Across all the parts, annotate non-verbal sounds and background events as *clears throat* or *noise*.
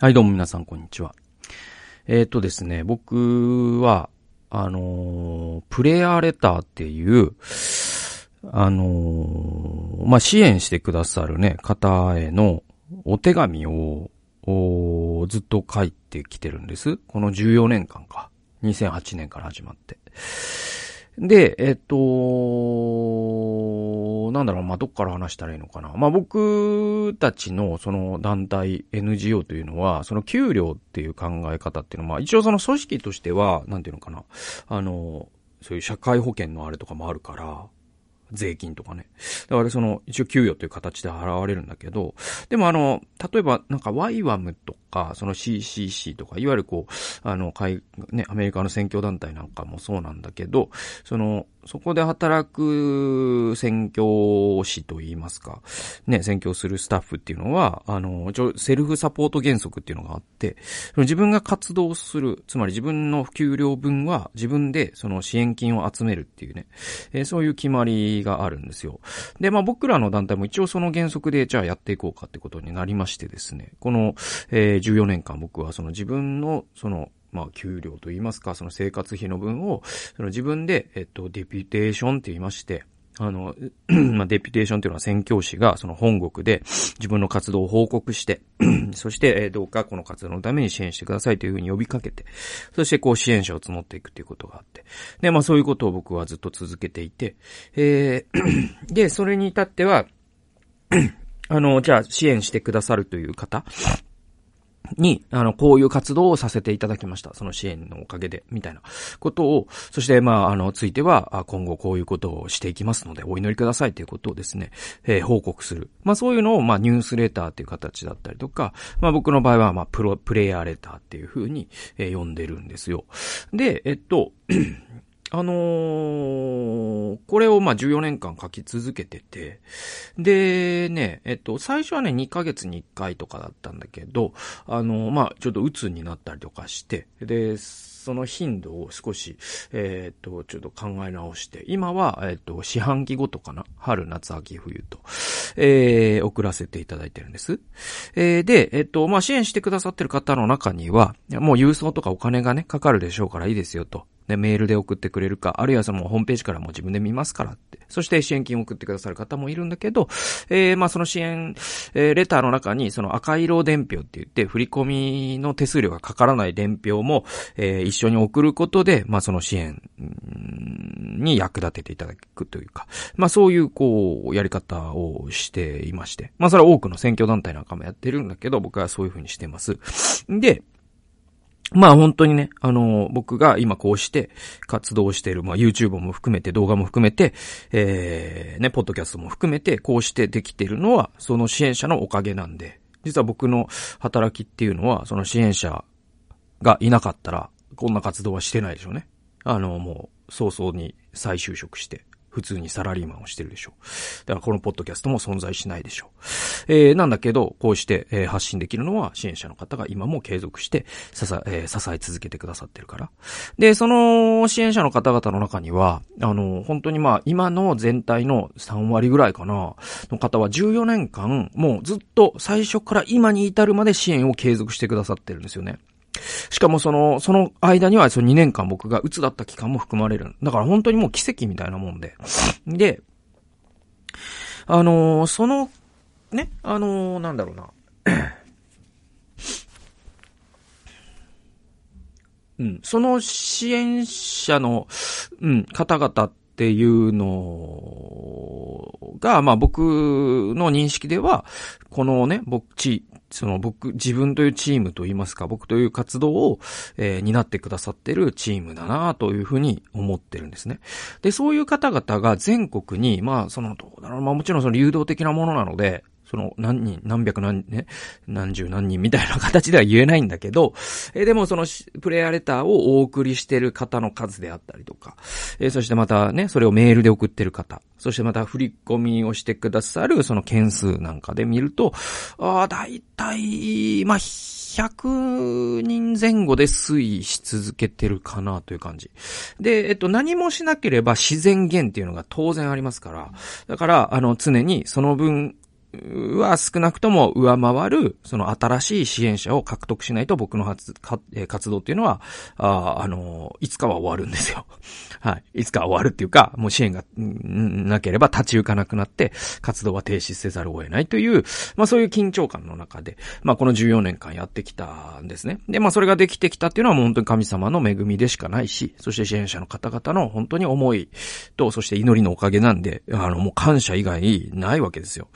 はい、どうも皆さん、こんにちは。えっ、ー、とですね、僕は、あのー、プレイヤーレターっていう、あのー、まあ、支援してくださるね、方へのお手紙を、ずっと書いてきてるんです。この14年間か。2008年から始まって。で、えっと、なんだろう、まあ、どっから話したらいいのかな。まあ、僕たちのその団体 NGO というのは、その給料っていう考え方っていうのは、ま、一応その組織としては、なんていうのかな。あの、そういう社会保険のあれとかもあるから、税金とかね。だからその、一応給与という形で払われるんだけど、でもあの、例えばなんかワイワムとか、その CCC とか、いわゆるこう、あの、海、ね、アメリカの選挙団体なんかもそうなんだけど、その、そこで働く選挙士といいますか、ね、選挙するスタッフっていうのは、あの、セルフサポート原則っていうのがあって、自分が活動する、つまり自分の給料分は自分でその支援金を集めるっていうね、えー、そういう決まりがあるんですよ。で、まあ僕らの団体も一応その原則でじゃあやっていこうかってことになりましてですね、この、えー、14年間僕はその自分のそのまあ、給料と言いますか、その生活費の分を、その自分で、えっと、デピュテーションって言いまして、あの、*clears throat* まあ、デピュテーションっていうのは宣教師がその本国で自分の活動を報告して、*clears throat* そして、えどうかこの活動のために支援してくださいというふうに呼びかけて、そしてこう支援者を募っていくっていうことがあって。で、まあそういうことを僕はずっと続けていて、えー、*clears throat* で、それに至っては、あの、じゃあ支援してくださるという方に、あの、こういう活動をさせていただきました。その支援のおかげで、みたいなことを、そして、まあ、あの、ついては、今後こういうことをしていきますので、お祈りくださいということをですね、えー、報告する。まあ、そういうのを、まあ、ニュースレターっていう形だったりとか、まあ、僕の場合は、まあ、プロ、プレイヤーレターっていうふうに、えー、呼んでるんですよ。で、えっと、あのー、これをま14年間書き続けてて、でね、えっと、最初はね、2ヶ月に1回とかだったんだけど、あのー、まあちょっと鬱になったりとかして、で、その頻度を少し、えっ、と、ちょっと考え直して、今は、えっ、と、四半期ごとかな？春、夏、秋、冬と、えー、送らせていただいてるんです。えー、で、えっ、と、まあ、支援してくださってる方の中には、もう郵送とかお金がね、かかるでしょうからいいですよと。で、メールで送ってくれるか、あるいはそのホームページからも自分で見ますからって。そして支援金を送ってくださる方もいるんだけど、えー、まあその支援、えー、レターの中にその赤色伝票って言って、振り込みの手数料がかからない伝票も、えー、一緒に送ることで、まあその支援に役立てていただくというか、まあそういうこう、やり方をしていまして。まあそれは多くの選挙団体なんかもやってるんだけど、僕はそういうふうにしてます。で、まあ本当にね、あの、僕が今こうして活動している、まあ YouTube も含めて動画も含めて、えー、ね、ポッドキャストも含めてこうしてできているのは、その支援者のおかげなんで、実は僕の働きっていうのは、その支援者がいなかったら、こんな活動はしてないでしょうね。あの、もう、早々に再就職して、普通にサラリーマンをしてるでしょう。だからこのポッドキャストも存在しないでしょう。えー、なんだけど、こうして、えー、発信できるのは支援者の方が今も継続して支え、えー、支え続けてくださってるから。で、その支援者の方々の中には、あの、本当にまあ、今の全体の3割ぐらいかな、の方は14年間、もうずっと最初から今に至るまで支援を継続してくださってるんですよね。しかもその、その間にはその2年間僕が鬱だった期間も含まれる。だから本当にもう奇跡みたいなもんで。で、あのー、その、ね、あのー、なんだろうな。うん、その支援者の、うん、方々っていうのが、まあ僕の認識では、このね、僕、ち、その僕、自分というチームといいますか、僕という活動を、えー、担ってくださってるチームだなというふうに思ってるんですね。で、そういう方々が全国に、まあ、その、どうだろう、まあもちろんその流動的なものなので、その何人、何百何、ね、何十何人みたいな形では言えないんだけど、え、でもそのプレイヤーレターをお送りしてる方の数であったりとか、え、そしてまたね、それをメールで送ってる方、そしてまた振り込みをしてくださるその件数なんかで見ると、ああ、だいたい、まあ、100人前後で推移し続けてるかなという感じ。で、えっと、何もしなければ自然減っていうのが当然ありますから、だから、あの、常にその分は少なくとも上回る、その新しい支援者を獲得しないと僕の活活動っていうのは、ああの、いつかは終わるんですよ。*laughs* はい。いつかは終わるっていうか、もう支援がなければ立ち行かなくなって、活動は停止せざるを得ないという、まあそういう緊張感の中で、まあこの14年間やってきたんですね。で、まあそれができてきたっていうのはもう本当に神様の恵みでしかないし、そして支援者の方々の本当に思いと、そして祈りのおかげなんで、あのもう感謝以外ないわけですよ。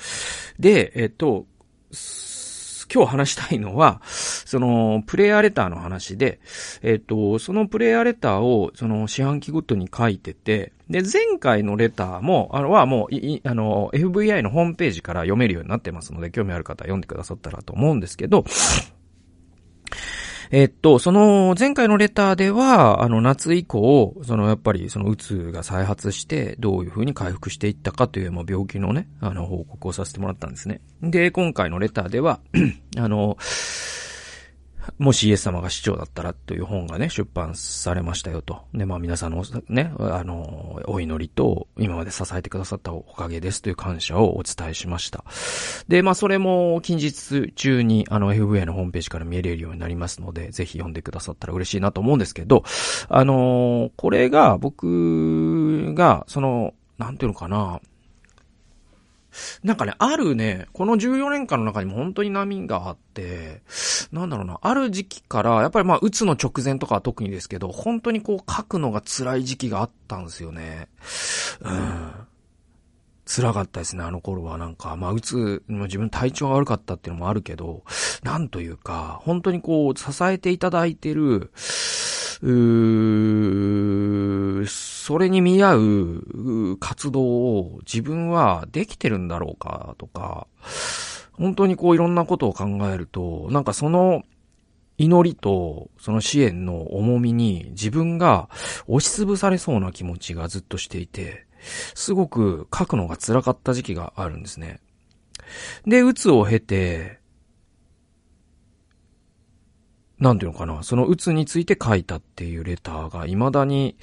で、えっと、今日話したいのは、その、プレイヤーレターの話で、えっ、と、そのプレイヤーレターを、その、四半期ごとに書いてて、で、前回のレターも、あの、はもう、い、あの、FVI のホームページから読めるようになってますので、興味ある方は読んでくださったらと思うんですけど、えっと、その前回のレターでは、あの夏以降、そのやっぱりそのうつが再発して、どういうふうに回復していったかという、まあ、病気のね、あの報告をさせてもらったんですね。で、今回のレターでは、*clears throat* あの、もしイエス様が市長だったらという本がね、出版されましたよと。で、まあ皆さんのね、あの、お祈りと今まで支えてくださったおかげですという感謝をお伝えしました。で、まあそれも近日中にあの FVA のホームページから見れるようになりますので、ぜひ読んでくださったら嬉しいなと思うんですけど、あの、これが僕が、その、なんていうのかな、なんかね、あるね、この14年間の中にも本当に波があって、なんだろうな、ある時期から、やっぱりまあ、打つの直前とかは特にですけど、本当にこう書くのが辛い時期があったんですよね。うん。辛かったですね、あの頃は。なんか、まあ、打つ、自分体調が悪かったっていうのもあるけど、なんというか、本当にこう、支えていただいてる、う、それに見合う活動を自分はできてるんだろうかとか、本当にこういろんなことを考えると、なんかその祈りとその支援の重みに自分が押しつぶされそうな気持ちがずっとしていて、すごく書くのが辛かった時期があるんですね。で、うつを経て、なんていうのかな、その鬱について書いたっていうレターが未だに、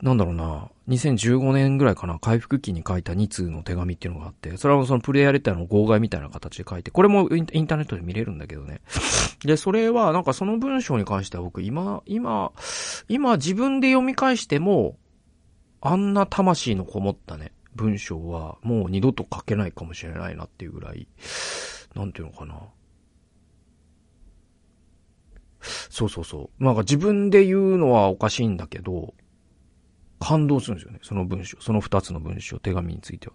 なんだろうな、2015年ぐらいかな、回復期に書いた2通の手紙っていうのがあって、それはそのプレイヤーレターの号外みたいな形で書いて、これもインターネットで見れるんだけどね。で、それはなんかその文章に関しては僕今、今、今自分で読み返しても、あんな魂のこもったね、文章はもう二度と書けないかもしれないなっていうぐらい、なんていうのかな。そうそうそう。なんか自分で言うのはおかしいんだけど、感動するんですよね。その文章、その二つの文章、手紙については。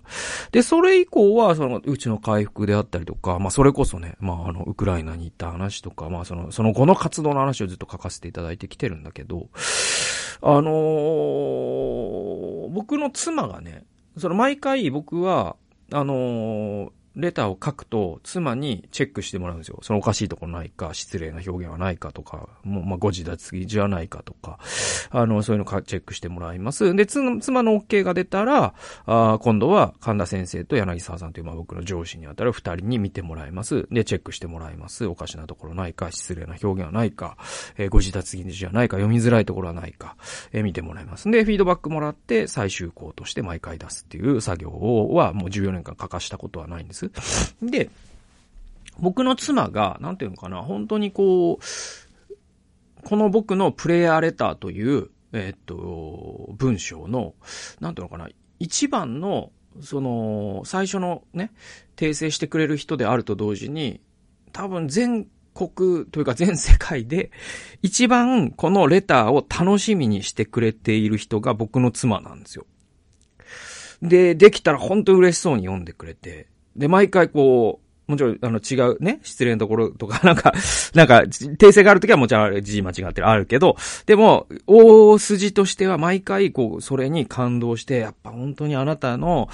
で、それ以降は、その、うちの回復であったりとか、まあ、それこそね、まあ、あの、ウクライナに行った話とか、まあ、その、その後の活動の話をずっと書かせていただいてきてるんだけど、あのー、僕の妻がね、その、毎回僕は、あのー、レターを書くと、妻にチェックしてもらうんですよ。そのおかしいところないか、失礼な表現はないかとか、もう、まあ、誤字脱字はないかとか、あの、そういうのかチェックしてもらいます。で、妻の OK が出たら、あ今度は神田先生と柳沢さんという、まあ、僕の上司にあたる二人に見てもらいます。で、チェックしてもらいます。おかしなところないか、失礼な表現はないか、えー、誤字脱字はないか、読みづらいところはないか、えー、見てもらいます。で、フィードバックもらって、最終稿として毎回出すっていう作業は、もう14年間書かしたことはないんです。。で、僕の妻が、なんていうのかな、本当にこう、この僕のプレイヤーレターという、えー、っと、文章の、なんていうのかな、一番の、その、最初のね、訂正してくれる人であると同時に、多分全国というか全世界で一番このレターを楽しみにしてくれている人が僕の妻なんですよ。で、できたら本当嬉しそうに読んでくれて、で、毎回こう、もちろん、あの、違うね、失礼のところとか、*laughs* なんか、なんか、訂正があるときはもちろん字間違ってる、あるけど、でも、大筋としては毎回、こう、それに感動して、やっぱ本当にあなたの、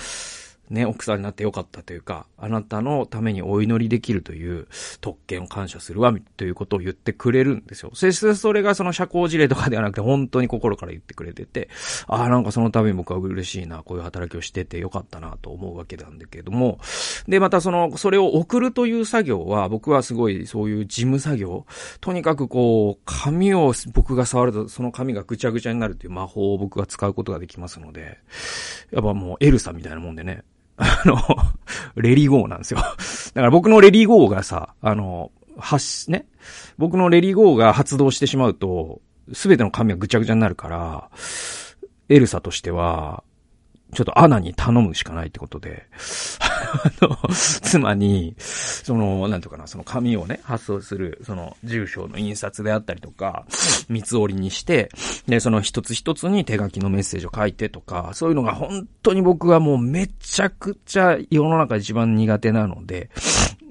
ね、奥さんになってよかったというか、あなたのためにお祈りできるという特権を感謝するわ、ということを言ってくれるんですよ。そしてそれがその社交辞令とかではなくて本当に心から言ってくれてて、ああ、なんかそのために僕は嬉しいな、こういう働きをしててよかったなと思うわけなんだけれども、で、またその、それを送るという作業は、僕はすごいそういう事務作業、とにかくこう、紙を僕が触るとその紙がぐちゃぐちゃになるという魔法を僕が使うことができますので、やっぱもうエルサみたいなもんでね、あの、レリーゴーなんですよ。だから僕のレリーゴーがさ、あの、発、ね。僕のレリーゴーが発動してしまうと、すべての紙がぐちゃぐちゃになるから、エルサとしては、ちょっとアナに頼むしかないってことで、あの、妻に、その、なんとかな、その紙をね、発送する、その、住所の印刷であったりとか、三つ折りにして、で、その一つ一つに手書きのメッセージを書いてとか、そういうのが本当に僕はもうめちゃくちゃ世の中一番苦手なので、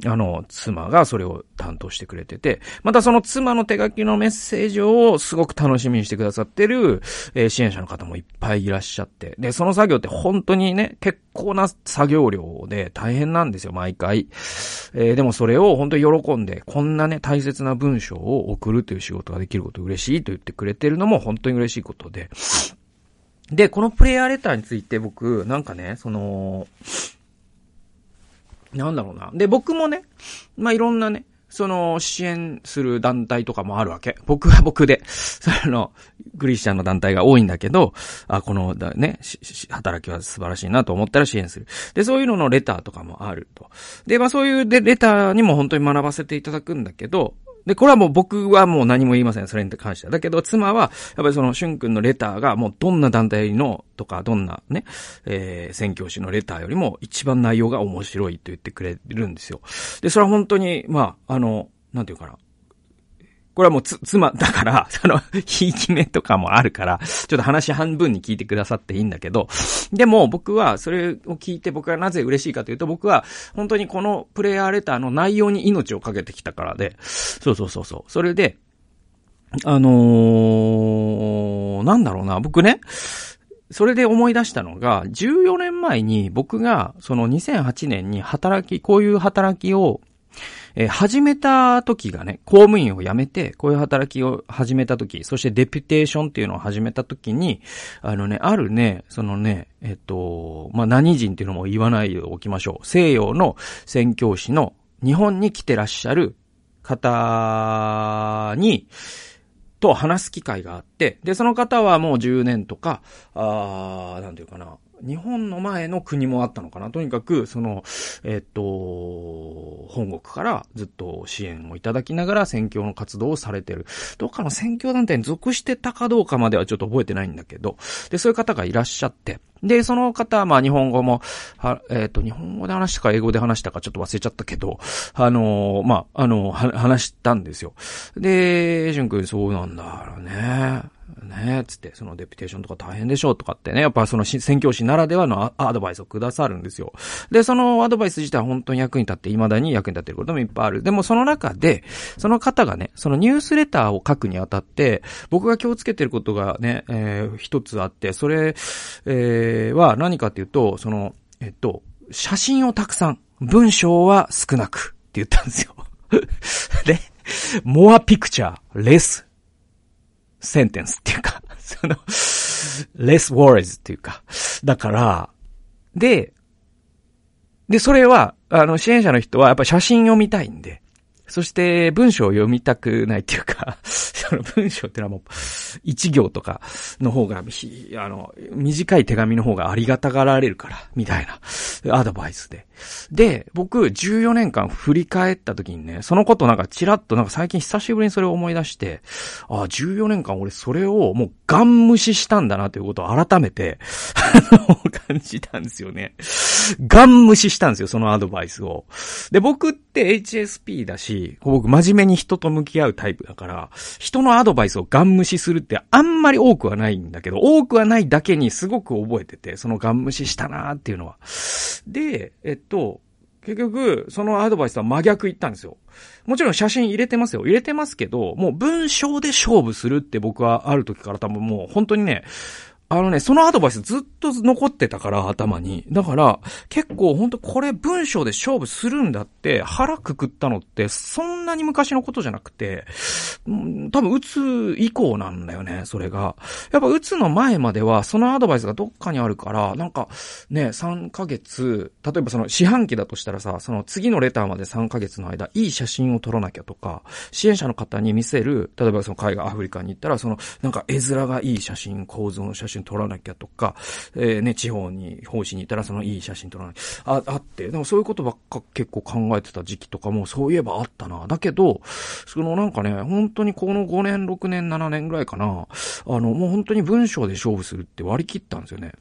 あの、妻がそれを担当してくれてて、またその妻の手書きのメッセージをすごく楽しみにしてくださってる、えー、支援者の方もいっぱいいらっしゃって、で、その作業って本当にね、結構な作業量で大変なんですよ、毎回。えー、でもそれを本当に喜んで、こんなね、大切な文章を送るという仕事ができること嬉しいと言ってくれてるのも本当に嬉しいことで。で、このプレイヤーレターについて僕、なんかね、その、なんだろうな。で、僕もね、まあ、いろんなね、その、支援する団体とかもあるわけ。僕は *laughs* 僕で、その、クリスチャンの団体が多いんだけど、あ、この、だね、働きは素晴らしいなと思ったら支援する。で、そういうののレターとかもあると。で、まあそういうでレターにも本当に学ばせていただくんだけど、で、これはもう僕はもう何も言いません。それに関しては。だけど、妻は、やっぱりその、しゅんくんのレターが、もうどんな団体の、とか、どんなね、えー、宣教師のレターよりも、一番内容が面白いと言ってくれるんですよ。で、それは本当に、まあ、あの、なんていうかな。これはもうつ、妻だから、*laughs* その、ひいき目とかもあるから、ちょっと話半分に聞いてくださっていいんだけど、でも僕はそれを聞いて僕がなぜ嬉しいかというと、僕は本当にこのプレイヤーレターの内容に命をかけてきたからで、そうそうそうそう。それで、あのー、なんだろうな、僕ね、それで思い出したのが、14年前に僕が、その2008年に働き、こういう働きをえー、始めた時がね、公務員を辞めて、こういう働きを始めた時、そしてデピュテーションっていうのを始めた時に、あのね、あるね、そのね、えっと、まあ、何人っていうのも言わないでおきましょう。西洋の宣教師の日本に来てらっしゃる方に、と話す機会があって、で、その方はもう10年とか、あー、なんていうかな、日本の前の国もあったのかな。とにかく、その、えっと、本国からずっと支援をいただきながら宣教の活動をされてる。どっかの宣教団体に属してたかどうかまではちょっと覚えてないんだけど、で、そういう方がいらっしゃって、で、その方は、まあ、日本語も、は、えっ、ー、と、日本語で話したか英語で話したかちょっと忘れちゃったけど、あのー、まあ、あのー、話したんですよ。で、しゅんくんそうなんだろうね。ねえ、つって、そのデピテーションとか大変でしょうとかってね、やっぱその宣教師ならではのアドバイスをくださるんですよ。で、そのアドバイス自体は本当に役に立って、未だに役に立っていることもいっぱいある。でもその中で、その方がね、そのニュースレターを書くにあたって、僕が気をつけてることがね、えー、一つあって、それ、えー、は何かっていうと、その、えっと、写真をたくさん、文章は少なくって言ったんですよ。*laughs* で、more picture, less センテンスっていうか、*laughs* その、less words っていうか。だから、で、で、それは、あの、支援者の人はやっぱ写真を見たいんで、そして文章を読みたくないっていうか、*laughs* その文章ってのはもう、一行とかの方が、あの、短い手紙の方がありがたがられるから、みたいなアドバイスで。で、僕、14年間振り返った時にね、そのことなんかチラッとなんか最近久しぶりにそれを思い出して、ああ、14年間俺それをもうガン無視したんだなということを改めて、*laughs* 感じたんですよね。ガン無視したんですよ、そのアドバイスを。で、僕って HSP だし、僕真面目に人と向き合うタイプだから、人のアドバイスをガン無視するってあんまり多くはないんだけど、多くはないだけにすごく覚えてて、そのガン無視したなーっていうのは。で、えっと、結局、そのアドバイスは真逆言ったんですよ。もちろん写真入れてますよ。入れてますけど、もう文章で勝負するって僕はある時から多分もう本当にね、あのね、そのアドバイスずっと残ってたから、頭に。だから、結構ほんとこれ文章で勝負するんだって腹くくったのって、そんなに昔のことじゃなくて、多分打つ以降なんだよね、それが。やっぱ打つの前までは、そのアドバイスがどっかにあるから、なんか、ね、3ヶ月、例えばその四半期だとしたらさ、その次のレターまで3ヶ月の間、いい写真を撮らなきゃとか、支援者の方に見せる、例えばその海外アフリカに行ったら、その、なんか絵面がいい写真、構図の写真真撮らなきゃとか、えー、ね、地方に、奉仕にいたらそのいい写真撮らなきゃ、あ、あって、でもそういうことばっか結構考えてた時期とかも、そういえばあったな。だけど、そのなんかね、本当にこの5年、6年、7年ぐらいかな、あの、もう本当に文章で勝負するって割り切ったんですよね。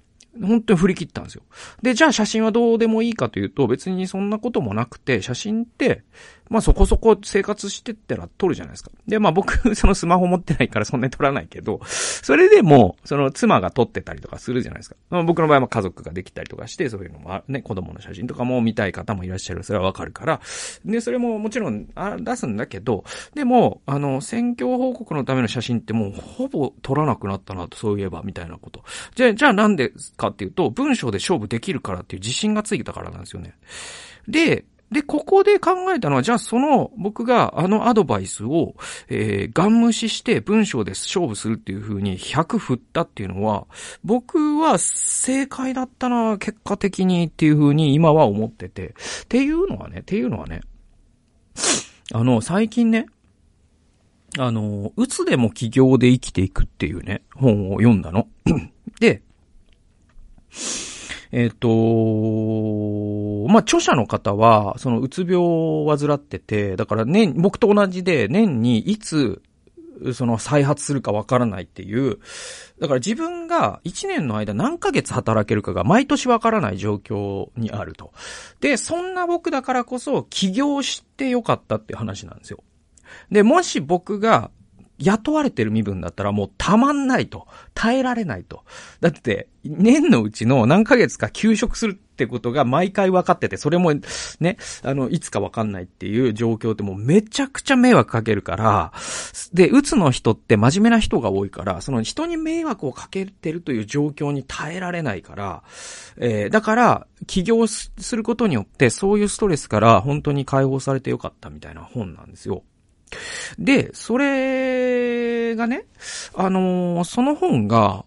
本当に振り切ったんですよ。で、じゃあ写真はどうでもいいかというと、別にそんなこともなくて、写真って、まあそこそこ生活してったら撮るじゃないですか。で、まあ僕、*laughs* そのスマホ持ってないからそんなに撮らないけど、それでも、その妻が撮ってたりとかするじゃないですか。まあ、僕の場合は家族ができたりとかして、そういうのもね、子供の写真とかも見たい方もいらっしゃる。それはわかるから。で、それももちろんあ出すんだけど、でも、あの、選挙報告のための写真ってもうほぼ撮らなくなったなと、そういえば、みたいなこと。じゃあ、じゃあなんでかっていうと、文章で勝負できるからっていう自信がついたからなんですよね。で、で、ここで考えたのは、じゃあその僕があのアドバイスを、えー、ガン無視して文章で勝負するっていう風に100振ったっていうのは、僕は正解だったな、結果的にっていう風に今は思ってて。っていうのはね、っていうのはね、あの、最近ね、あの、うつでも起業で生きていくっていうね、本を読んだの。で、えっ、ー、と、まあ、著者の方は、そのうつ病を患ってて、だから年、僕と同じで年にいつ、その再発するかわからないっていう、だから自分が1年の間何ヶ月働けるかが毎年わからない状況にあると。で、そんな僕だからこそ起業してよかったっていう話なんですよ。で、もし僕が雇われてる身分だったらもうたまんないと。耐えられないと。だって、年のうちの何ヶ月か休職するってことが毎回分かってて、それもね、あの、いつか分かんないっていう状況ってもうめちゃくちゃ迷惑かけるから、で、うつの人って真面目な人が多いから、その人に迷惑をかけてるという状況に耐えられないから、えー、だから、起業することによってそういうストレスから本当に解放されてよかったみたいな本なんですよ。で、それがね、あのー、その本が、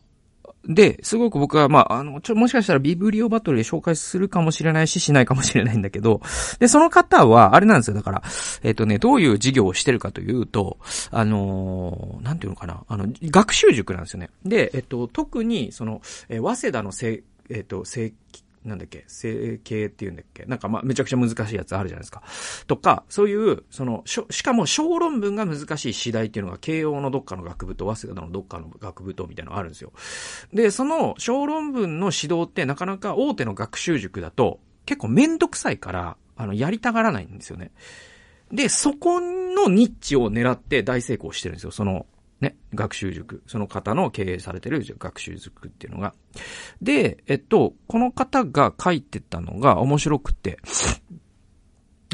で、すごく僕は、まあ、あの、ちょ、もしかしたらビブリオバトルで紹介するかもしれないし、しないかもしれないんだけど、で、その方は、あれなんですよ。だから、えっ、ー、とね、どういう事業をしてるかというと、あのー、なんていうのかな、あの、学習塾なんですよね。で、えっ、ー、と、特に、その、え早稲田のせ、えっ、と、正なんだっけ、整形っていうんだっけなんかまあめちゃくちゃ難しいやつあるじゃないですか。とか、そういう、その、ししかも小論文が難しい次第っていうのが慶応のどっかの学部と早稲田のどっかの学部とみたいなのがあるんですよ。で、その小論文の指導ってなかなか大手の学習塾だと結構めんどくさいから、あの、やりたがらないんですよね。で、そこのニッチを狙って大成功してるんですよ。その、ね、学習塾。その方の経営されてる学習塾っていうのが。で、えっと、この方が書いてたのが面白くて、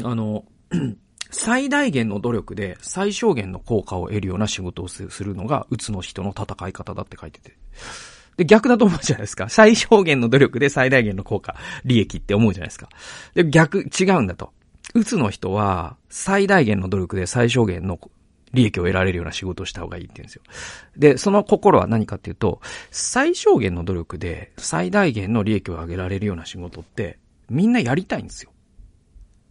あの、*clears throat* 最大限の努力で最小限の効果を得るような仕事をするのが、うつの人の戦い方だって書いてて。で、逆だと思うじゃないですか。最小限の努力で最大限の効果、利益って思うじゃないですか。で、逆、違うんだと。うつの人は、最大限の努力で最小限の利益を得られるような仕事をした方がいいって言うんですよ。で、その心は何かっていうと、最小限の努力で最大限の利益を上げられるような仕事ってみんなやりたいんですよ。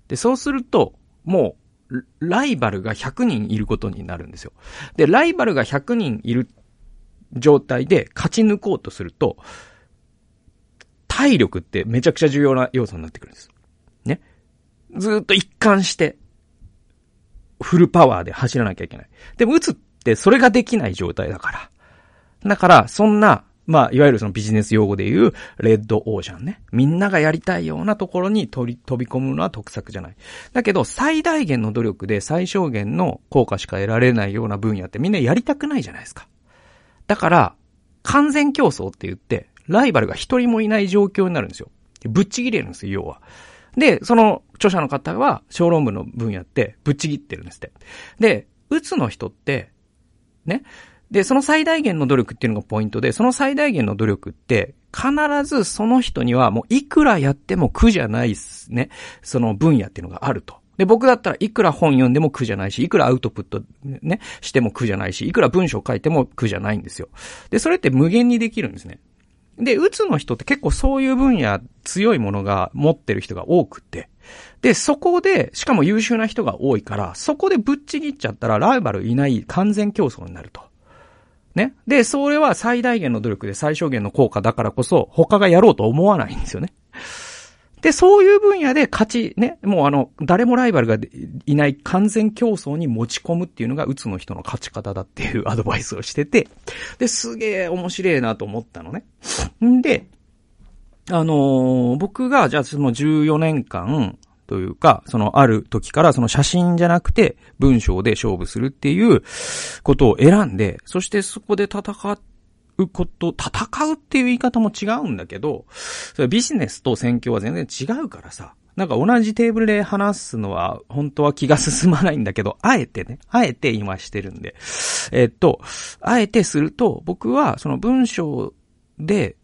で、そうすると、もう、ライバルが100人いることになるんですよ。で、ライバルが100人いる状態で勝ち抜こうとすると、体力ってめちゃくちゃ重要な要素になってくるんです。ね。ずっと一貫して、フルパワーで走らなきゃいけない。でも打つってそれができない状態だから。だから、そんな、まあ、いわゆるそのビジネス用語で言う、レッドオーシャンね。みんながやりたいようなところに飛び、飛び込むのは得策じゃない。だけど、最大限の努力で最小限の効果しか得られないような分野ってみんなやりたくないじゃないですか。だから、完全競争って言って、ライバルが一人もいない状況になるんですよ。ぶっちぎれるんですよ、要は。で、その著者の方は小論文の分野ってぶっちぎってるんですって。で、うつの人って、ね。で、その最大限の努力っていうのがポイントで、その最大限の努力って、必ずその人にはもういくらやっても苦じゃないっすね。その分野っていうのがあると。で、僕だったらいくら本読んでも苦じゃないし、いくらアウトプットね、しても苦じゃないし、いくら文章書いても苦じゃないんですよ。で、それって無限にできるんですね。で、うつの人って結構そういう分野強いものが持ってる人が多くて、で、そこで、しかも優秀な人が多いから、そこでぶっちぎっちゃったらライバルいない完全競争になると。ね。で、それは最大限の努力で最小限の効果だからこそ、他がやろうと思わないんですよね。で、そういう分野で勝ち、ね、もうあの、誰もライバルがいない完全競争に持ち込むっていうのが、うつの人の勝ち方だっていう *laughs* アドバイスをしてて、で、すげえ面白いなと思ったのね。んで、あのー、僕が、じゃあその14年間、というか、そのある時からその写真じゃなくて文章で勝負するっていうことを選んで、そしてそこで戦っうこと、戦うっていう言い方も違うんだけど、それビジネスと選挙は全然違うからさ、なんか同じテーブルで話すのは本当は気が進まないんだけど、あえてね、あえて今してるんで。えっと、あえてすると、僕はその文章で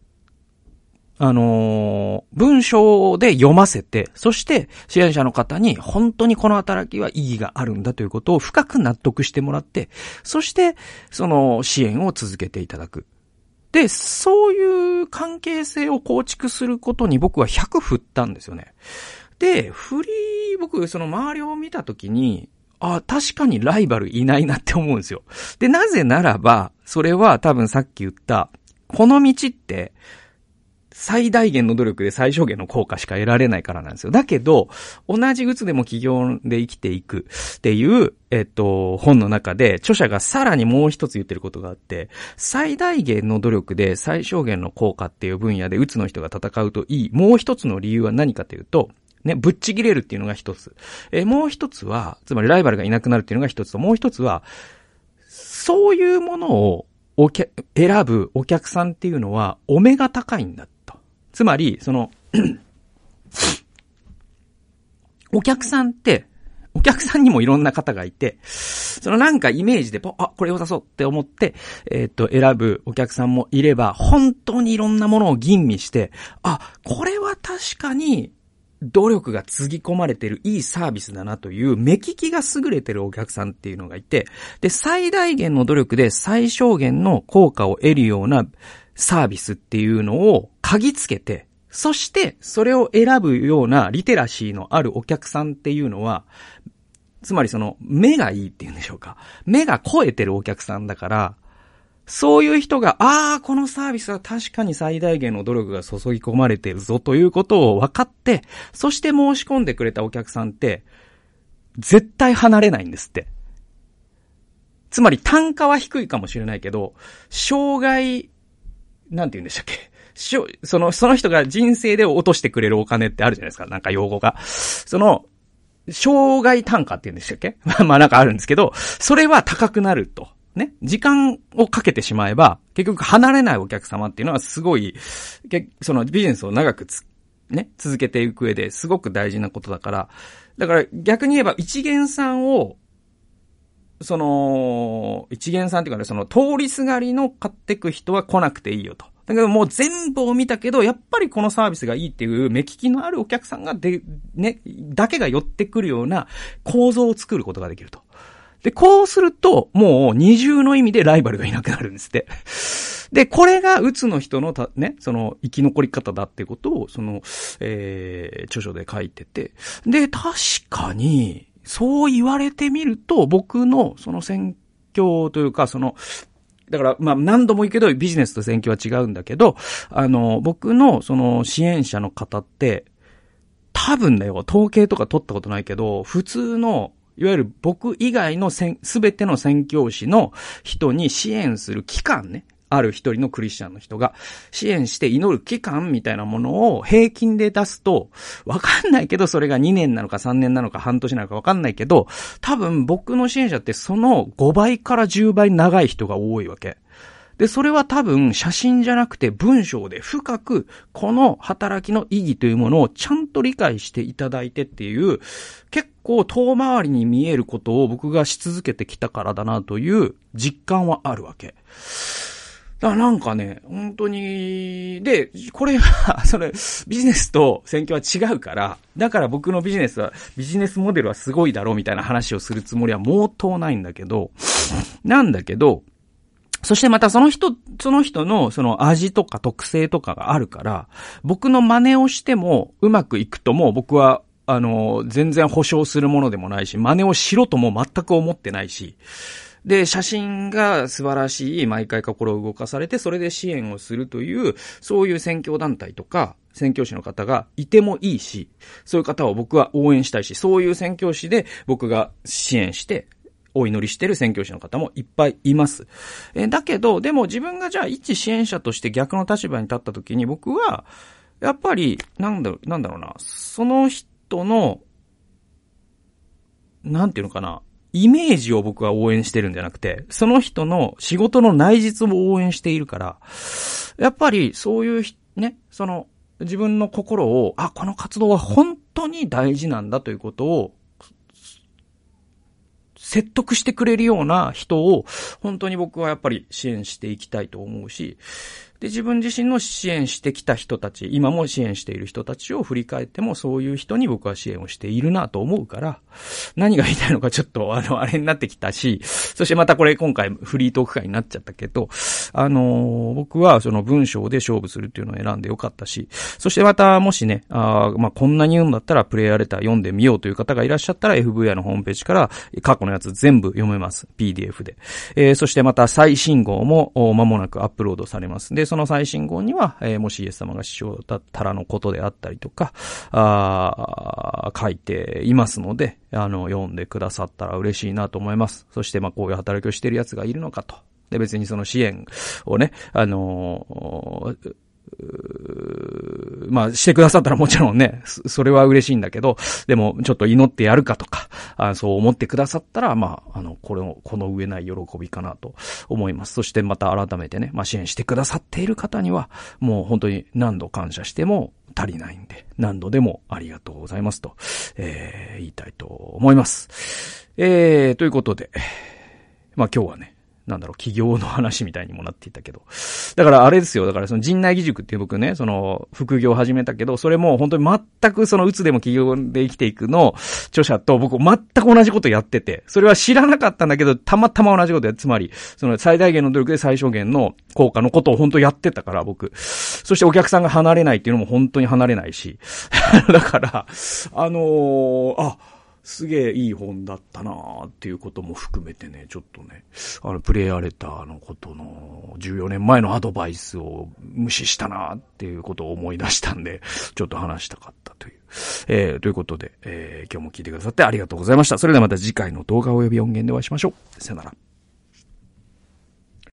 あのー、文章で読ませて、そして支援者の方に本当にこの働きは意義があるんだということを深く納得してもらって、そしてその支援を続けていただく。で、そういう関係性を構築することに僕は100振ったんですよね。で、振り、僕、その周りを見たときに、あ、確かにライバルいないなって思うんですよ。で、なぜならば、それは多分さっき言った、この道って、最大限の努力で最小限の効果しか得られないからなんですよ。だけど、同じ鬱でも企業で生きていくっていう、えっと、本の中で、著者がさらにもう一つ言ってることがあって、最大限の努力で最小限の効果っていう分野で鬱の人が戦うといい。もう一つの理由は何かというと、ね、ぶっちぎれるっていうのが一つ。え、もう一つは、つまりライバルがいなくなるっていうのが一つと、もう一つは、そういうものをおけ、選ぶお客さんっていうのは、お目が高いんだ。つまり、その *clears throat* お客さんって、お客さんにもいろんな方がいて、そのなんかイメージで、あ、これ良さそうって思って、えっ、と、選ぶお客さんもいれば、本当にいろんなものを吟味して、あ、これは確かに、努力がつぎ込まれてるいいサービスだなという目利きが優れてるお客さんっていうのがいて、で、最大限の努力で最小限の効果を得るようなサービスっていうのを嗅ぎつけて、そしてそれを選ぶようなリテラシーのあるお客さんっていうのは、つまりその目がいいっていうんでしょうか。目が超えてるお客さんだから、そういう人が、ああ、このサービスは確かに最大限の努力が注ぎ込まれてるぞということを分かって、そして申し込んでくれたお客さんって、絶対離れないんですって。つまり単価は低いかもしれないけど、障害なんて言うんでしたっけ？しょ、その、その人が人生で落としてくれるお金ってあるじゃないですか。なんか用語が。その、障害単価って言うんでしたっけ？*laughs* まあなんかあるんですけど、それは高くなると。ね？時間をかけてしまえば、結局離れないお客様っていうのはすごい、そのビジネスを長くつ、ね、続けていく上ですごく大事なことだから、だから逆に言えば一元さんをその、一元さんっていうかね、その通りすがりの買ってく人は来なくていいよと。だけどもう全部を見たけど、やっぱりこのサービスがいいっていう目利きのあるお客さんがで、ね、だけが寄ってくるような構造を作ることができると。で、こうすると、もう二重の意味でライバルがいなくなるんですって。で、これがうつの人のた、ね、その生き残り方だってことを、その、えー、著書で書いてて。で、確かに、そう言われてみると、僕のその選挙というか、その、だから、まあ、何度も言うけど、ビジネスと選挙は違うんだけど、あの、僕のその支援者の方って、多分だよ、統計とか取ったことないけど、普通の、いわゆる僕以外のすべての宣教師の人に支援する期間ね。ある一人のクリスチャンの人が支援して祈る期間みたいなものを平均で出すと、わかんないけどそれが2年なのか3年なのか半年なのかわかんないけど、多分僕の支援者ってその5倍から10倍長い人が多いわけ。で、それは多分写真じゃなくて文章で深くこの働きの意義というものをちゃんと理解していただいてっていう、結構遠回りに見えることを僕がし続けてきたからだなという実感はあるわけ。だからなんかね、本当に、で、これは、*laughs* それ、ビジネスと選挙は違うから、だから僕のビジネスは、ビジネスモデルはすごいだろうみたいな話をするつもりは毛頭ないんだけど、なんだけど、そしてまたその人、その人のその味とか特性とかがあるから、僕の真似をしてもうまくいくとも僕は、あの、全然保証するものでもないし、真似をしろとも全く思ってないし、で、写真が素晴らしい、毎回心を動かされて、それで支援をするという、そういう宣教団体とか、宣教師の方がいてもいいし、そういう方を僕は応援したいし、そういう宣教師で僕が支援して、お祈りしてる宣教師の方もいっぱいいます。えだけど、でも自分がじゃあ一支援者として逆の立場に立った時に僕は、やっぱり、なんだろう、なんだろうな、その人の、なんていうのかな、イメージを僕は応援してるんじゃなくて、その人の仕事の内実を応援しているから、やっぱりそういう、ね、その、自分の心を、あ、この活動は本当に大事なんだということを、説得してくれるような人を、本当に僕はやっぱり支援していきたいと思うし、で、自分自身の支援してきた人たち、今も支援している人たちを振り返っても、そういう人に僕は支援をしているなと思うから、何が言いたいのかちょっと、あの、あれになってきたし、そしてまたこれ今回フリートーク会になっちゃったけど、あのー、僕はその文章で勝負するっていうのを選んでよかったし、そしてまたもしね、あまあ、こんなに言うんだったらプレイヤーレター読んでみようという方がいらっしゃったら FVI のホームページから過去のやつ全部読めます。PDF で。えー、そしてまた最新号も間もなくアップロードされます。で、その最新号には、えー、もしイエス様が師匠だったらのことであったりとか、あ書いていますので、あの、読んでくださったら嬉しいなと思います。そして、まあ、こういう働きをしている奴がいるのかと。で、別にその支援をね、あのー、まあ、してくださったらもちろんね、それは嬉しいんだけど、でも、ちょっと祈ってやるかとか、あそう思ってくださったら、まあ、あの、これを、この上ない喜びかなと思います。そしてまた改めてね、まあ、支援してくださっている方には、もう本当に何度感謝しても足りないんで、何度でもありがとうございますと、えー、言いたいと思います。えー、ということで、まあ今日はね、なんだろう、企業の話みたいにもなっていたけど。だからあれですよ。だからその陣内義塾っていう僕ね、その副業を始めたけど、それも本当に全くそのうつでも企業で生きていくの著者と僕全く同じことやってて、それは知らなかったんだけど、たまたま同じことやつまり、その最大限の努力で最小限の効果のことを本当やってたから僕。そしてお客さんが離れないっていうのも本当に離れないし。*laughs* だから、あのー、あ、すげえいい本だったなーっていうことも含めてね、ちょっとね、あの、プレイヤーレターのことの14年前のアドバイスを無視したなーっていうことを思い出したんで、ちょっと話したかったという。えー、ということで、えー、今日も聞いてくださってありがとうございました。それではまた次回の動画及び音源でお会いしましょう。さよなら。